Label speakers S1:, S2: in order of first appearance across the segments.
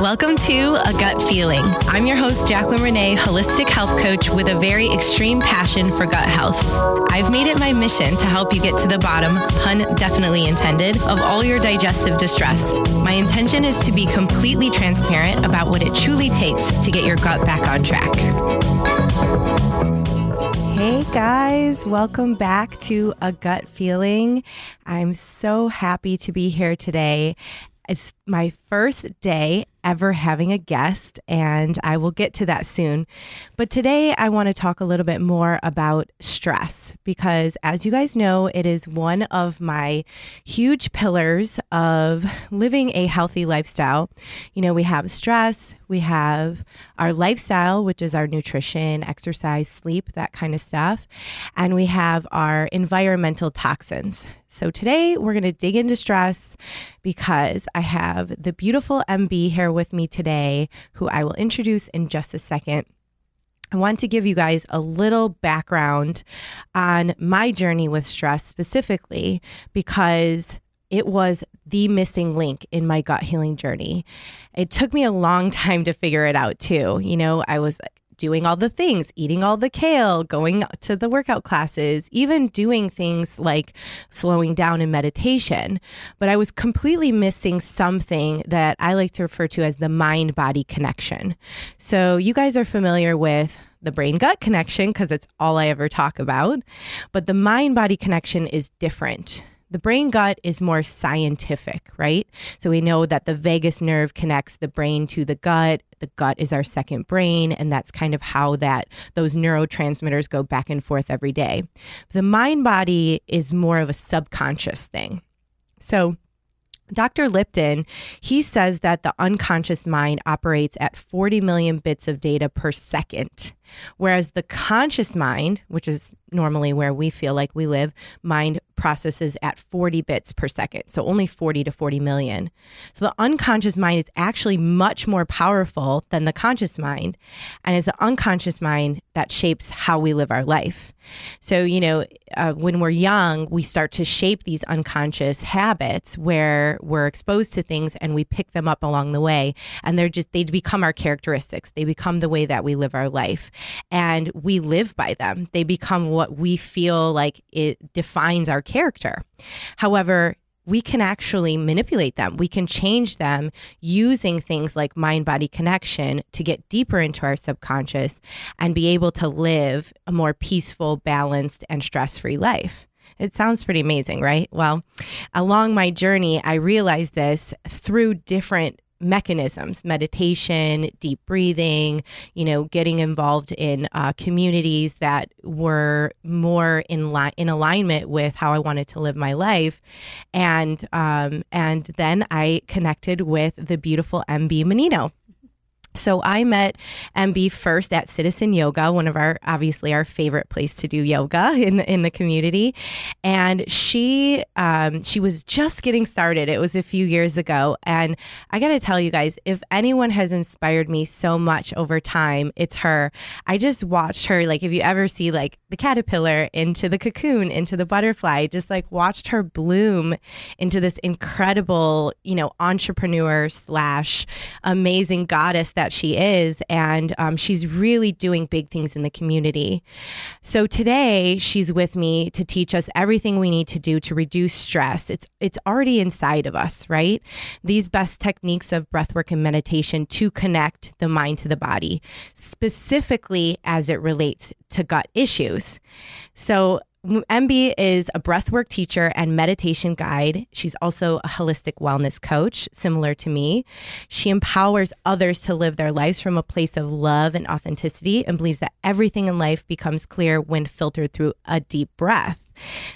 S1: Welcome to A Gut Feeling. I'm your host, Jaclyn Renee, holistic health coach with a very extreme passion for gut health. I've made it my mission to help you get to the bottom, pun definitely intended, of all your digestive distress. My intention is to be completely transparent about what it truly takes to get your gut back on track. Hey guys, welcome back to A Gut Feeling. I'm so happy to be here today. It's my first day ever having a guest, and I will get to that soon. But today I want to talk a little bit more about stress because, as you guys know, it is one of my huge pillars of living a healthy lifestyle. You know, we have stress, we have our lifestyle, which is our nutrition, exercise, sleep, that kind of stuff, and we have our environmental toxins. So today we're going to dig into stress because I have the beautiful MB here with me today, who I will introduce in just a second. I want to give you guys a little background on my journey with stress specifically because it was the missing link in my gut healing journey. It took me a long time to figure it out, too. You know, I was doing all the things, eating all the kale, going to the workout classes, even doing things like slowing down in meditation. But I was completely missing something that I like to refer to as the mind body connection. So, you guys are familiar with the brain gut connection because it's all I ever talk about. But the mind body connection is different. The brain gut is more scientific, right? So we know that the vagus nerve connects the brain to the gut. The gut is our second brain, and that's kind of how that those neurotransmitters go back and forth every day. The mind body is more of a subconscious thing. So Dr. Lipton, he says that the unconscious mind operates at 40 million bits of data per second. Whereas the conscious mind, which is normally where we feel like we live, mind processes at 40 bits per second. So only 40 to 40 million. So the unconscious mind is actually much more powerful than the conscious mind. And it's the unconscious mind that shapes how we live our life. So, you know, uh, when we're young, we start to shape these unconscious habits where we're exposed to things and we pick them up along the way. And they're just, they become our characteristics. They become the way that we live our life and we live by them. They become what we feel like it defines our character. However, we can actually manipulate them. We can change them using things like mind body connection to get deeper into our subconscious and be able to live a more peaceful, balanced, and stress free life. It sounds pretty amazing, right? Well, along my journey, I realized this through different mechanisms meditation deep breathing you know getting involved in uh, communities that were more in line in alignment with how i wanted to live my life. And um, and then i connected with the beautiful MB Mannino So I met MB first at Citizen Yoga, one of our obviously our favorite place to do yoga in the in the community, and she um, she was just getting started. It was a few years ago, and I got to tell you guys, if anyone has inspired me so much over time, it's her. I just watched her. Like if you ever see like the caterpillar into the cocoon into the butterfly, just like watched her bloom into this incredible, you know, entrepreneur slash amazing goddess that that she is, and um, she's really doing big things in the community. So today, she's with me to teach us everything we need to do to reduce stress. It's it's already inside of us, right? These best techniques of breathwork and meditation to connect the mind to the body, specifically as it relates to gut issues. So MB is a breathwork teacher and meditation guide. She's also a holistic wellness coach, similar to me. She empowers others to live their lives from a place of love and authenticity and believes that everything in life becomes clear when filtered through a deep breath.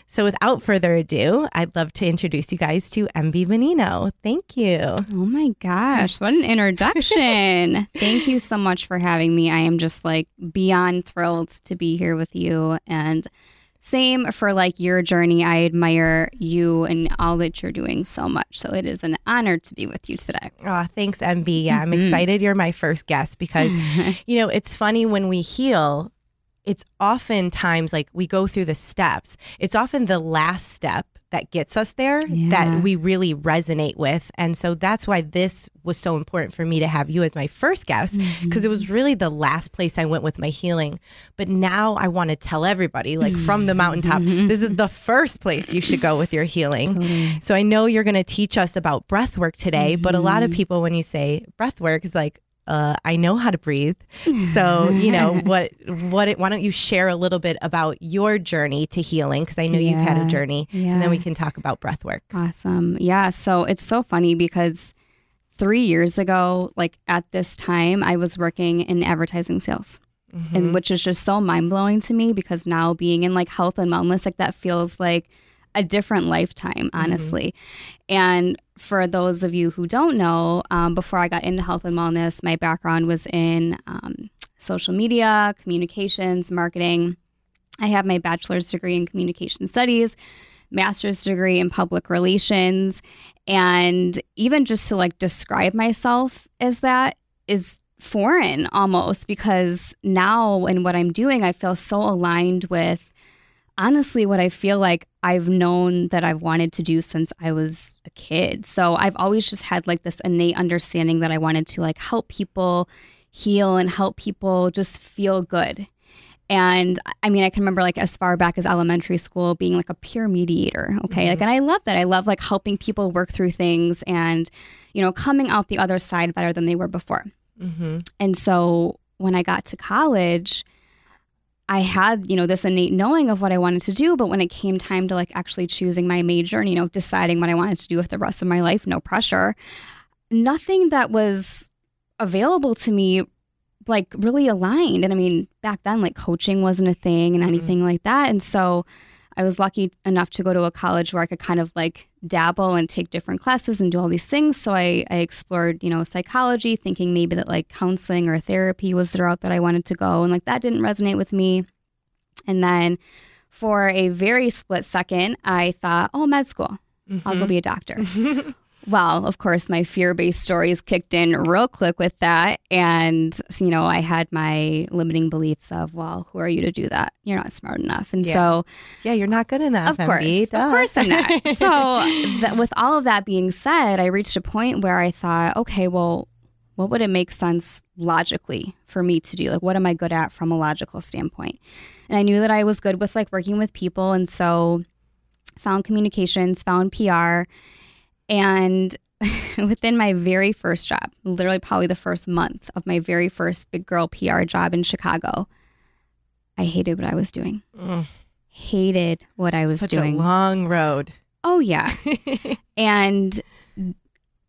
S1: So, without further ado, I'd love to introduce you guys to MB Mannino. Thank you.
S2: Oh my gosh, what an introduction. Thank you so much for having me. I am just like beyond thrilled to be here with you and same for like your journey. I admire you and all that you're doing so much. So it is an honor to be with you today.
S1: Oh, thanks, MB. Yeah, I'm mm-hmm. excited you're my first guest because, you know, it's funny when we heal, it's oftentimes like we go through the steps. It's often the last step that gets us there yeah. that we really resonate with. And so that's why this was so important for me to have you as my first guest because mm-hmm. it was really the last place I went with my healing. But now I want to tell everybody, like from the mountaintop, mm-hmm. this is the first place you should go with your healing. Totally. So I know you're going to teach us about breath work today, mm-hmm. but a lot of mm-hmm. people, when you say breath work, is like, uh, I know how to breathe. So, you know, what, what, why don't you share a little bit about your journey to healing? Because I know yeah. you've had a journey, yeah. and then we can talk about breath work.
S2: Awesome. Yeah. So it's so funny because three years ago, like at this time, I was working in advertising sales. Mm-hmm. And which is just so mind blowing to me because now being in like health and wellness, like that feels like a different lifetime, mm-hmm. honestly. Mm-hmm. And for those of you who don't know, um, before I got into health and wellness, my background was in um, social media, communications, marketing. I have my bachelor's degree in communication studies, master's degree in public relations. And even just to like describe myself as that is foreign almost because now in what I'm doing, I feel so aligned with honestly what I feel like I've known that I've wanted to do since I was a kid. So I've always just had like this innate understanding that I wanted to like help people heal and help people just feel good. And I mean, I can remember like as far back as elementary school being like a peer mediator. Okay. Mm-hmm. Like, and I love that. I love like helping people work through things and, you know, coming out the other side better than they were before. Mm-hmm. And so when I got to college, I had, you know, this innate knowing of what I wanted to do, but when it came time to like actually choosing my major and, you know, deciding what I wanted to do with the rest of my life, no pressure, nothing that was available to me like really aligned. And I mean, back then, like coaching wasn't a thing and mm-hmm. anything mm-hmm. like that. And so I was lucky enough to go to a college where I could kind of like dabble and take different classes and do all these things. So I, I explored, you know, psychology, thinking maybe that like counseling or therapy was the route that I wanted to go. And like that didn't resonate with me. And then for a very split second, I thought, oh, med school. Mm-hmm. I'll go mm-hmm. be a doctor. Well, of course, my fear based stories kicked in real quick with that. And, you know, I had my limiting beliefs of, well, who are you to do that? You're not smart enough. And
S1: yeah.
S2: so,
S1: yeah, you're not good enough.
S2: Of course. Of course, I'm not. so, that, with all of that being said, I reached a point where I thought, okay, well, what would it make sense logically for me to do? Like, what am I good at from a logical standpoint? And I knew that I was good with like working with people. And so, found communications, found PR and within my very first job, literally probably the first month of my very first big girl PR job in Chicago, I hated what I was doing. Mm. Hated what I was
S1: Such
S2: doing.
S1: a long road.
S2: Oh yeah. and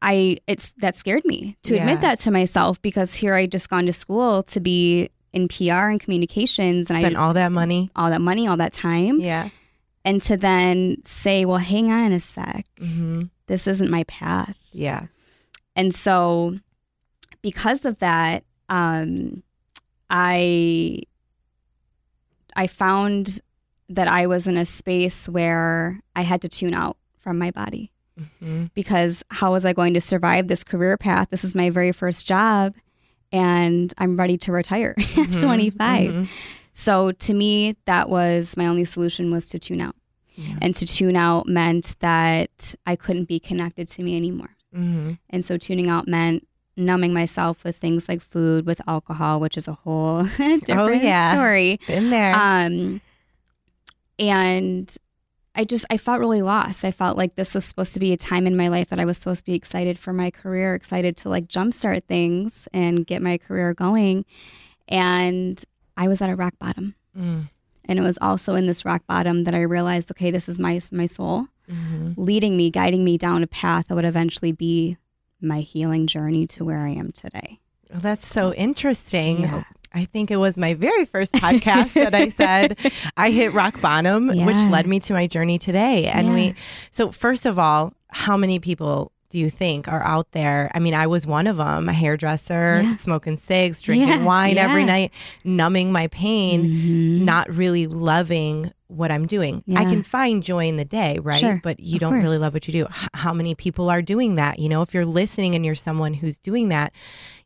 S2: I it's that scared me to yeah. admit that to myself because here I just gone to school to be in PR and communications
S1: and I spent I, all that money.
S2: All that money, all that time.
S1: Yeah.
S2: And to then say, well, hang on a sec. Mm-hmm this isn't my path.
S1: Yeah.
S2: And so because of that, um, I I found that I was in a space where I had to tune out from my body
S1: Mm-hmm.
S2: because how was I going to survive this career path? This is my very first job, and I'm ready to retire at 25.
S1: Mhm.
S2: So to me, that was my only solution was to tune out.
S1: Yeah.
S2: And to tune out meant that I couldn't be connected to me anymore.
S1: Mhm.
S2: And so tuning out meant numbing myself with things like food, with alcohol, which is a whole different
S1: Oh, yeah.
S2: story.
S1: Been there.
S2: Um, and I just I felt really lost. I felt like this was supposed to be a time in my life that I was supposed to be excited for my career, excited to like jumpstart things and get my career going. And I was at a rock bottom.
S1: Mm.
S2: And it was also in this rock bottom that I realized, okay, this is my my soul
S1: Mhm.
S2: leading me, guiding me down a path that would eventually be my healing journey to where I am today.
S1: Well, that's so interesting.
S2: Yeah.
S1: I think it was my very first podcast that I said I hit rock bottom, which led me to my journey today. And
S2: Yeah.
S1: we, so first of all, how many people do you think are out there? I mean, I was one of them, a hairdresser,
S2: Yeah.
S1: smoking cigs, drinking
S2: Yeah,
S1: wine every night, numbing my pain,
S2: Mhm.
S1: not really loving what I'm doing. I can find joy in the day, right?
S2: Sure,
S1: But you don't really love what you do. H- how many people are doing that? You know, if you're listening and you're someone who's doing that,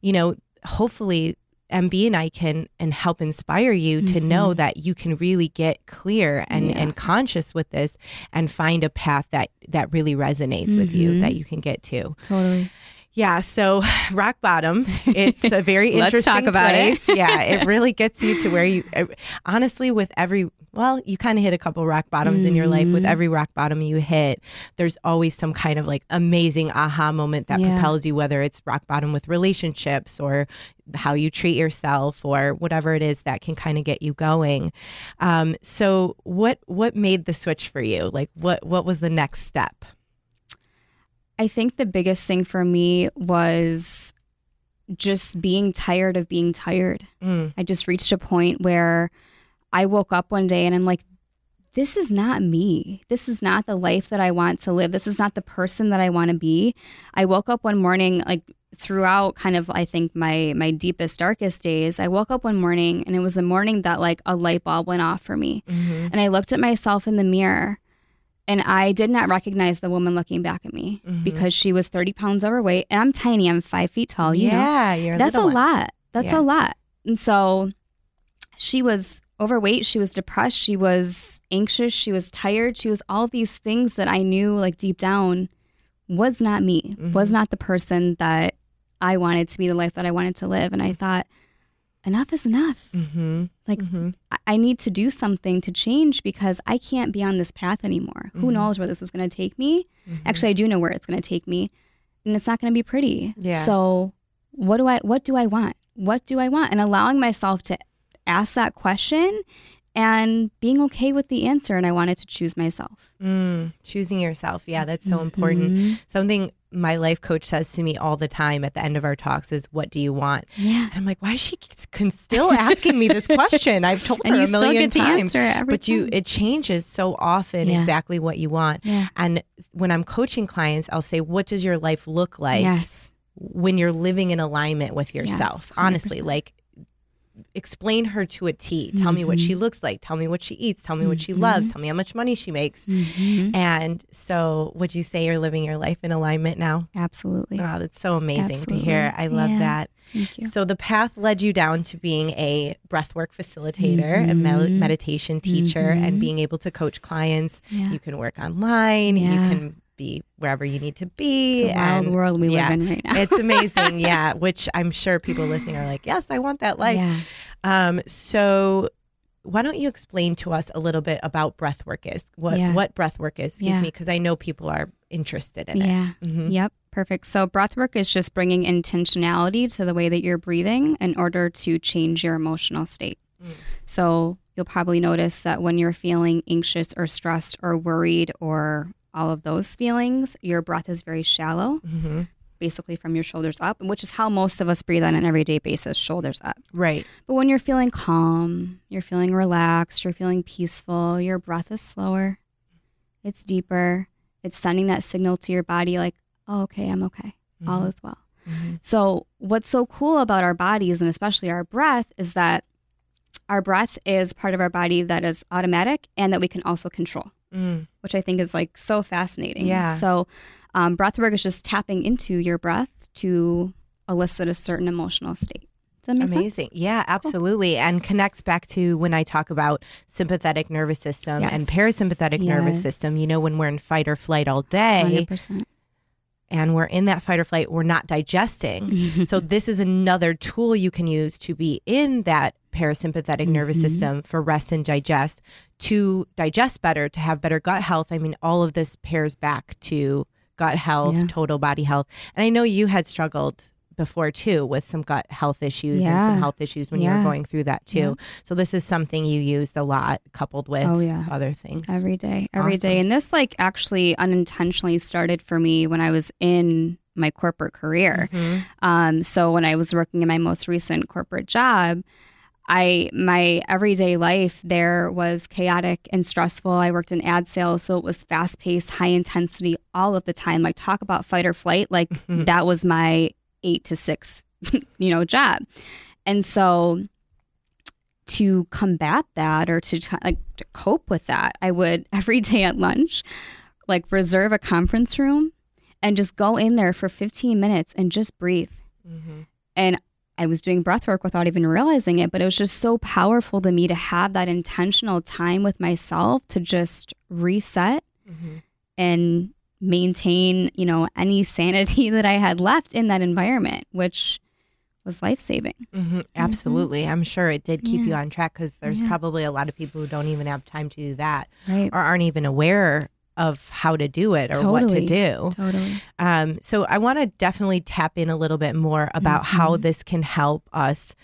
S1: you know, hopefully MB and I can and help inspire you to know that you can really get clear and,
S2: Mm-hmm. Yeah.
S1: and conscious with this and find a path that that really resonates with you that you can get to.
S2: Totally.
S1: Yeah, so rock bottom. It's a very interesting Let's
S2: talk about it.
S1: yeah, it really gets you to where you honestly with every well, you kind of hit a couple rock bottoms in your life. With
S2: Mhm.
S1: every rock bottom you hit, there's always some kind of like amazing aha moment that
S2: Yeah.
S1: propels you whether it's rock bottom with relationships or how you treat yourself or whatever it is that can kind of get you going. Um, so what what made the switch for you? Like what what was the next step?
S2: I think the biggest thing for me was just being tired of being tired.
S1: Mm,
S2: I just reached a point where I woke up one day and I'm like, this is not me. This is not the life that I want to live. This is not the person that I want to be. I woke up one morning, like throughout kind of I think my my deepest darkest days. I woke up one morning and it was the morning that like a light bulb went off for me.
S1: mhm,
S2: And I looked at myself in the mirror and I did not recognize the woman looking back at me
S1: Mhm.
S2: because she was 30 pounds overweight and I'm tiny. I'm five feet tall. You know,
S1: yeah, you're a
S2: that's a
S1: one.
S2: lot. That's
S1: Yeah.
S2: a lot. And so she was overweight. She was depressed. She was anxious. She was tired. She was all these things that I knew, like deep down, was not me, was
S1: Mhm.
S2: not the person that I wanted to be, the life that I wanted to live. And I thought, enough is enough.
S1: Mm-hmm.
S2: Like,
S1: mm-hmm.
S2: I- I need to do something to change because I can't be on this path anymore. Who
S1: Mhm.
S2: knows where this is going to take me?
S1: Mm-hmm.
S2: Actually, I do know where it's going to take me, and it's not going to be pretty.
S1: Yeah.
S2: So, what do I what do I want? What do I want? And allowing myself to ask that question and being okay with the answer and I wanted to choose myself.
S1: Mm, choosing yourself. Yeah, that's so important.
S2: Mhm.
S1: Something my life coach says to me all the time at the end of our talks is, What do you want?
S2: Yeah.
S1: And I'm like, Why is she still asking me this question? I've told her
S2: you
S1: a million times. But you,
S2: time.
S1: it changes so often
S2: Yeah.
S1: exactly what you want.
S2: Yeah.
S1: And when I'm coaching clients, I'll say, What does your life look like
S2: yes.
S1: when you're living in alignment with yourself?
S2: Yes,
S1: Honestly, like explain her to a T. Tell me what she looks like. Tell me what she eats. Tell me what she loves.
S2: Mhm.
S1: Tell me how much money she makes.
S2: Mhm.
S1: And so, would you say you're living your life in alignment now?
S2: Absolutely.
S1: Wow, that's so amazing to hear. I love
S2: Yeah.
S1: that.
S2: Thank you.
S1: So, the path led you down to being a breathwork facilitator, a med-
S2: Mhm.
S1: meditation teacher, and being able to coach clients.
S2: Yeah.
S1: You can work online,
S2: Yeah.
S1: you can be wherever you need to be.
S2: It's a wild
S1: and
S2: world we
S1: yeah,
S2: live in right now.
S1: it's amazing. Yeah, which I'm sure people listening are like, yes, I want that life.
S2: yeah.
S1: Um, so why don't you explain to us a little bit about breathwork is what
S2: Yeah.
S1: what breathwork is? Excuse
S2: Yeah.
S1: me, because I know people are interested in
S2: Yeah.
S1: it. Mhm.
S2: Yep. Perfect. So breath work is just bringing intentionality to the way that you're breathing in order to change your emotional state.
S1: Mm.
S2: So you'll probably notice that when you're feeling anxious or stressed or worried or all of those feelings, your breath is very shallow,
S1: Mhm.
S2: basically from your shoulders up, which is how most of us breathe on an everyday basis, shoulders up.
S1: Right.
S2: But when you're feeling calm, you're feeling relaxed, you're feeling peaceful, your breath is slower, it's deeper, it's sending that signal to your body like, oh, okay, I'm okay, all
S1: Mhm.
S2: is well. So, what's so cool about our bodies and especially our breath is that our breath is part of our body that is automatic and that we can also control,
S1: Mm.
S2: which I think is like so fascinating.
S1: Yeah.
S2: So, um, breath work is just tapping into your breath to elicit a certain emotional state. Does that make
S1: Amazing.
S2: sense?
S1: Yeah, absolutely. And connects back to when I talk about sympathetic nervous system and
S2: Yes.
S1: parasympathetic nervous system. You know, when we're in fight or flight all day
S2: 100%.
S1: And we're in that fight or flight, we're not digesting. so, this is another tool you can use to be in that parasympathetic nervous
S2: Mhm.
S1: system for rest and digest to digest better, to have better gut health. I mean, all of this pairs back to gut health,
S2: Yeah.
S1: total body health. And I know you had struggled before too with some gut health issues and some health issues when you
S2: Yeah.
S1: were going through that too.
S2: Yeah.
S1: So this is something you used a lot coupled with
S2: Oh, yeah.
S1: other things.
S2: Every day, every day,
S1: Awesome.
S2: And this like actually unintentionally started for me when I was in my corporate career.
S1: Mhm.
S2: Um, so when I was working in my most recent corporate job, I my everyday life there was chaotic and stressful. I worked in ad sales, so it was fast paced, high intensity all of the time. Like talk about fight or flight, like
S1: Mhm.
S2: that was my eight to six, you know, job. And so to combat that or to like to cope with that, I would every day at lunch, like reserve a conference room and just go in there for 15 minutes and just breathe.
S1: Mhm.
S2: And I was doing breath work without even realizing it, but it was just so powerful to me to have that intentional time with myself to just reset
S1: Mhm.
S2: and maintain, you know, any sanity that I had left in that environment, which was life saving.
S1: Mhm. Absolutely. I'm sure it did keep
S2: Yeah.
S1: you on track because there's
S2: Yeah.
S1: probably a lot of people who don't even have time to do that
S2: Right.
S1: or aren't even aware of how to do it or what to do.
S2: Totally.
S1: Um, so I want to definitely tap in a little bit more about how
S2: Mhm.
S1: this can help us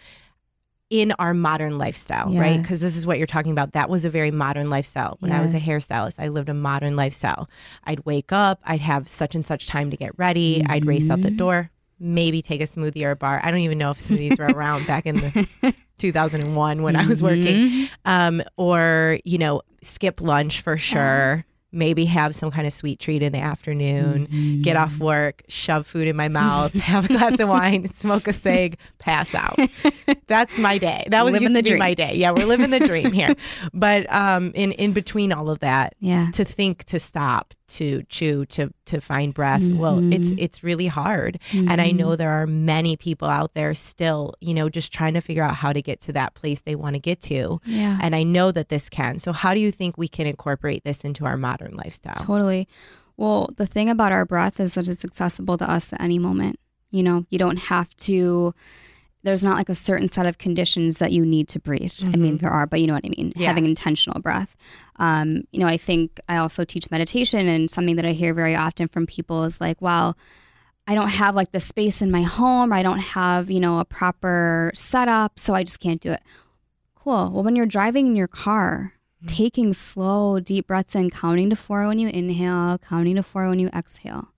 S1: in our modern lifestyle, right? Because this is what you're talking about. That was a very modern lifestyle. When I was a hairstylist, I lived a modern lifestyle. I'd wake up, I'd have such and such time to get ready, I'd race out the
S2: Mhm.
S1: door, maybe take a smoothie or a bar. I don't even know if smoothies were around back in the 2001 when I was working.
S2: Mhm.
S1: Um, or, you know, skip lunch for sure. Maybe have some kind of sweet treat in the afternoon get off work, shove food in my mouth, have a glass of wine, smoke a cig, pass out. That's my day. That was
S2: Living
S1: used
S2: the
S1: to be
S2: dream.
S1: my day. Yeah, we're living the dream here. But um, in in between all of that,
S2: Yeah.
S1: to think, to stop, to chew, to to find breath. Well, it's
S2: Mhm.
S1: it's really hard, and I know there are many people out there still, you know, just trying to figure out how to get to that place they want to get to.
S2: Yeah.
S1: And I know that this can. So, how do you think we can incorporate this into our modern lifestyle?
S2: Totally. Well, the thing about our breath is that it's accessible to us at any moment. You know, you don't have to, there's not like a certain set of conditions that you need to breathe. I mean,
S1: Mhm.
S2: there are, but you know what I mean?
S1: Yeah.
S2: Having intentional breath. Um, you know, I think I also teach meditation, and something that I hear very often from people is like, well, I don't have like the space in my home, or I don't have, you know, a proper setup, so I just can't do it. Cool. Well, when you're driving in your car,
S1: Mhm.
S2: taking slow, deep breaths in, counting to four when you inhale, counting to four when you exhale.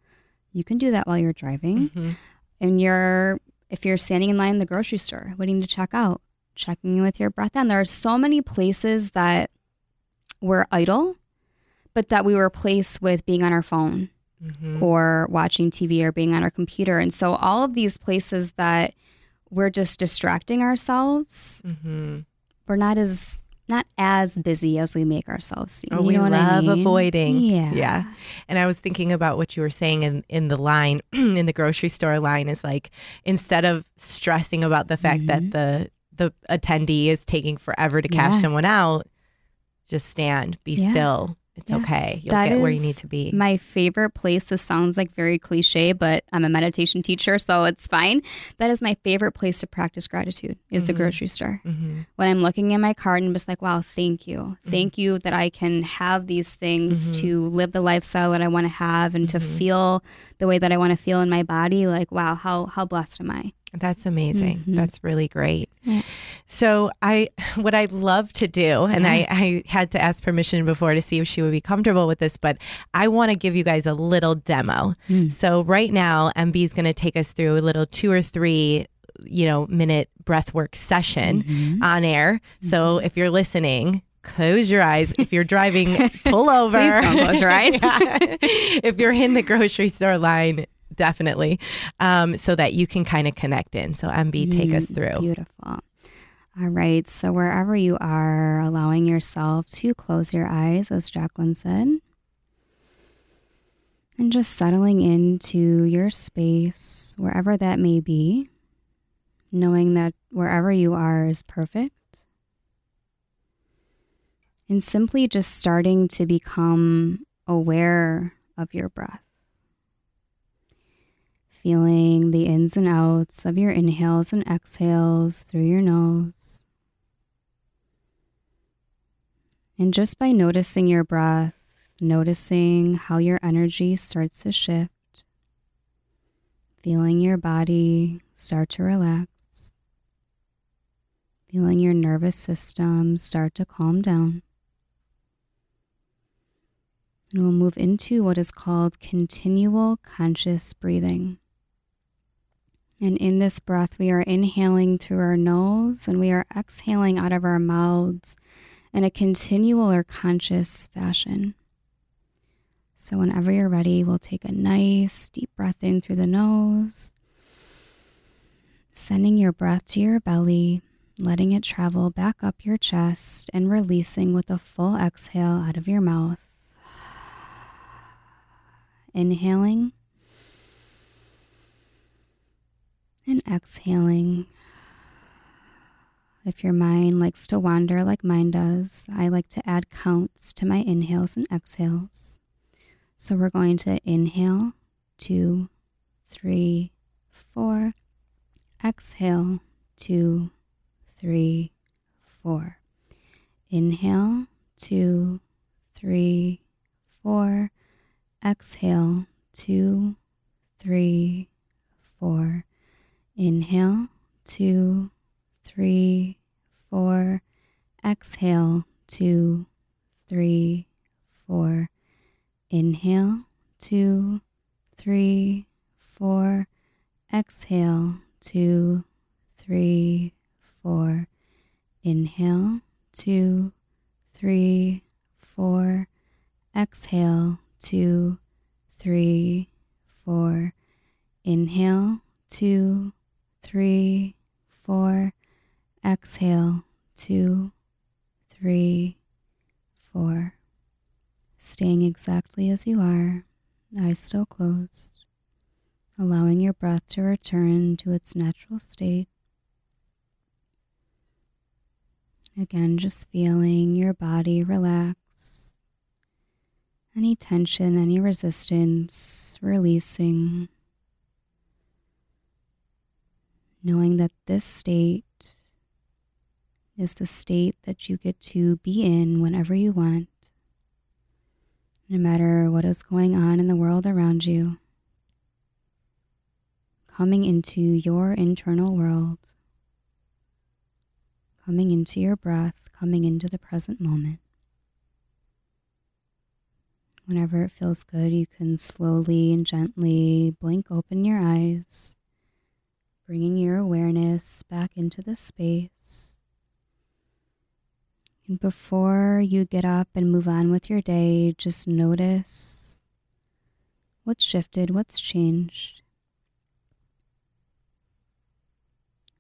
S2: You can do that while you're driving.
S1: Mhm.
S2: And you're, if you're standing in line in the grocery store waiting to check out, checking in with your breath in. There are so many places that we're idle, but that we replace with being on our phone
S1: Mhm.
S2: or watching TV or being on our computer. And so all of these places that we're just distracting ourselves,
S1: Mhm.
S2: we're not as not as busy as we make ourselves seem.
S1: Oh,
S2: you
S1: we
S2: know I
S1: love
S2: mean?
S1: avoiding.
S2: Yeah.
S1: Yeah. And I was thinking about what you were saying in, in the line, in the grocery store line, is like instead of stressing about the fact that
S2: Mhm.
S1: the the attendee is taking forever to cash
S2: Yeah.
S1: someone out, just stand, be
S2: Yeah.
S1: still. It's
S2: Yes,
S1: okay. You'll get where you need to be.
S2: My favorite place, this sounds like very cliche, but I'm a meditation teacher, so it's fine. That is my favorite place to practice gratitude is the
S1: Mhm.
S2: grocery store.
S1: Mhm.
S2: When I'm looking in my cart and just like, wow, thank you. Thank you that I can have these things
S1: Mhm.
S2: to live the lifestyle that I want to have and to
S1: Mhm.
S2: feel the way that I want to feel in my body. Like, wow, how how blessed am I?
S1: That's amazing.
S2: Mhm.
S1: That's really great.
S2: Yeah.
S1: So I what I'd love to do, and I, I had to ask permission before to see if she would be comfortable with this, but I want to give you guys a little demo.
S2: Mm.
S1: So right now, MB is going to take us through a little two or three, you know, minute breathwork session
S2: Mhm.
S1: on air. So if you're listening, close your eyes. If you're driving, pull over.
S2: Please don't close your eyes.
S1: Yeah. If you're in the grocery store line, definitely, um, so that you can kind of connect in. So, MB, take us
S2: Mm,
S1: through.
S2: Beautiful. All right. So, wherever you are, allowing yourself to close your eyes, as Jaclyn said, and just settling into your space, wherever that may be, knowing that wherever you are is perfect. And simply just starting to become aware of your breath. Feeling the ins and outs of your inhales and exhales through your nose. And just by noticing your breath, noticing how your energy starts to shift, feeling your body start to relax, feeling your nervous system start to calm down. And we'll move into what is called continual conscious breathing. And in this breath, we are inhaling through our nose and we are exhaling out of our mouths in a continual or conscious fashion. So, whenever you're ready, we'll take a nice deep breath in through the nose, sending your breath to your belly, letting it travel back up your chest, and releasing with a full exhale out of your mouth. Inhaling and exhaling. If your mind likes to wander like mine does, I like to add counts to my inhales and exhales. So we're going to inhale, two, three, four. Exhale, two, three, four. Inhale, two, three, four. Exhale, two, three, four. Inhale, two, three, four. Exhale, two, three, four. Inhale, two, three, four. Exhale, two, three, four. Inhale, two, three, four. Exhale, two, three, four. Inhale, two, three, four. Exhale, two, three, four. Staying exactly as you are, eyes still closed, allowing your breath to return to its natural state. Again, just feeling your body relax. Any tension, any resistance, releasing. Knowing that this state is the state that you get to be in whenever you want, no matter what is going on in the world around you. Coming into your internal world, coming into your breath, coming into the present moment. Whenever it feels good, you can slowly and gently blink open your eyes, bringing your awareness back into the space. And before you get up and move on with your day, just notice what's shifted, what's changed.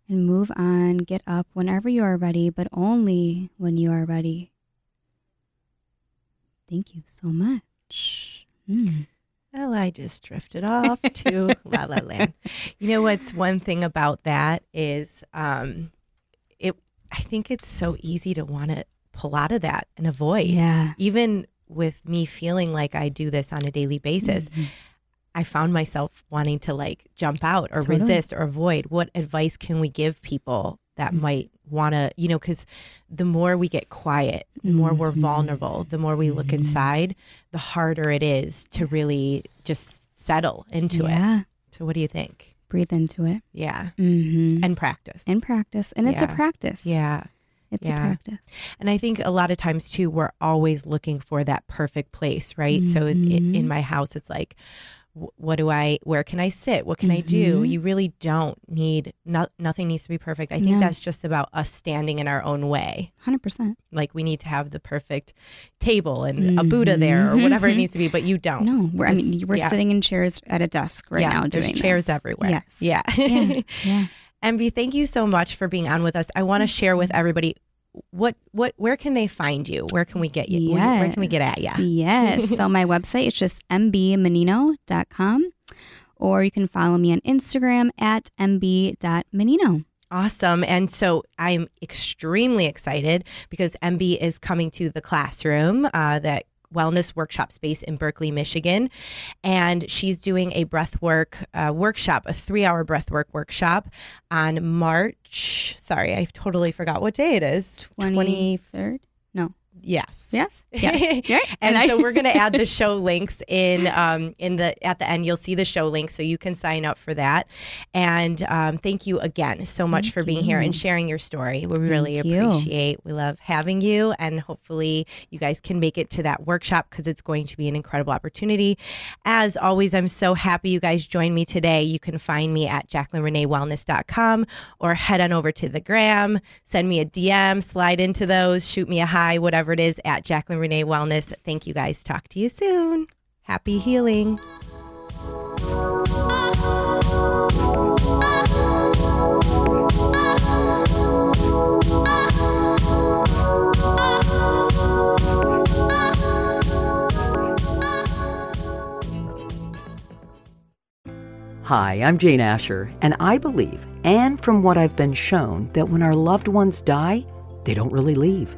S2: And move on, get up whenever you are ready, but only when you are ready. Thank you so much. Mm.
S1: Well, I just drifted off to La La Land. You know what's one thing about that is, um, it. I think it's so easy to want to pull out of that and avoid.
S2: Yeah.
S1: Even with me feeling like I do this on a daily basis,
S2: Mhm.
S1: I found myself wanting to like jump out or
S2: Totally.
S1: resist or avoid. What advice can we give people that
S2: Mhm.
S1: might want to, you know, because the more we get quiet, the more we're
S2: Mhm.
S1: vulnerable, the more we look
S2: Mhm.
S1: inside, the harder it is to really just settle into it.
S2: yeah.
S1: So, what do you think?
S2: Breathe into it.
S1: Yeah.
S2: Mm-hmm.
S1: And practice.
S2: and practice. And it's a practice.
S1: yeah.
S2: It's
S1: Yeah.
S2: a practice.
S1: And I think a lot of times too, we're always looking for that perfect place, right? So in, in my house, it's like, what do I, where can I sit? What can mm-hmm. I do? Mm-hmm. You really don't need, no, nothing needs to be perfect. I think yeah. that's just about us standing in our own way.
S2: 100%.
S1: Like we need to have the perfect table and mm-hmm. a Buddha there or whatever it mm-hmm. needs to be, but you don't.
S2: No, we're, just, I mean, we're yeah. sitting in chairs at a desk right
S1: yeah,
S2: now doing
S1: chairs
S2: this.
S1: everywhere.
S2: Yes.
S1: Yeah.
S2: yeah. yeah.
S1: MB, thank you so much for being on with us. I want to share with everybody what what where can they find you? Where can we get you?
S2: Yes.
S1: Where, can we get at you?
S2: Yes. so my website is just mbmannino.com or you can follow me on Instagram at mb.mannino.
S1: Awesome. And so I'm extremely excited because MB is coming to the classroom uh, that wellness workshop space in Berkeley, Michigan. And she's doing a breathwork uh, workshop, a three hour breathwork workshop on March. Sorry, I totally forgot what day it is.
S2: 23rd?
S1: Yes.
S2: Yes. Yes.
S1: yeah. and, and so we're going to add the show links in um in the at the end. You'll see the show link, so you can sign up for that. And um, thank you again so much thank for being you. here and sharing your story. We thank really you. appreciate. We love having you, and hopefully you guys can make it to that workshop because it's going to be an incredible opportunity. As always, I'm so happy you guys joined me today. You can find me at JaclynReneeWellness.com or head on over to the gram, send me a DM, slide into those, shoot me a hi, whatever it is, at Jaclyn Renee Wellness. Thank you guys. Talk to you soon. Happy healing.
S3: Hi, I'm Jane Asher, and I believe, and from what I've been shown, that when our loved ones die, they don't really leave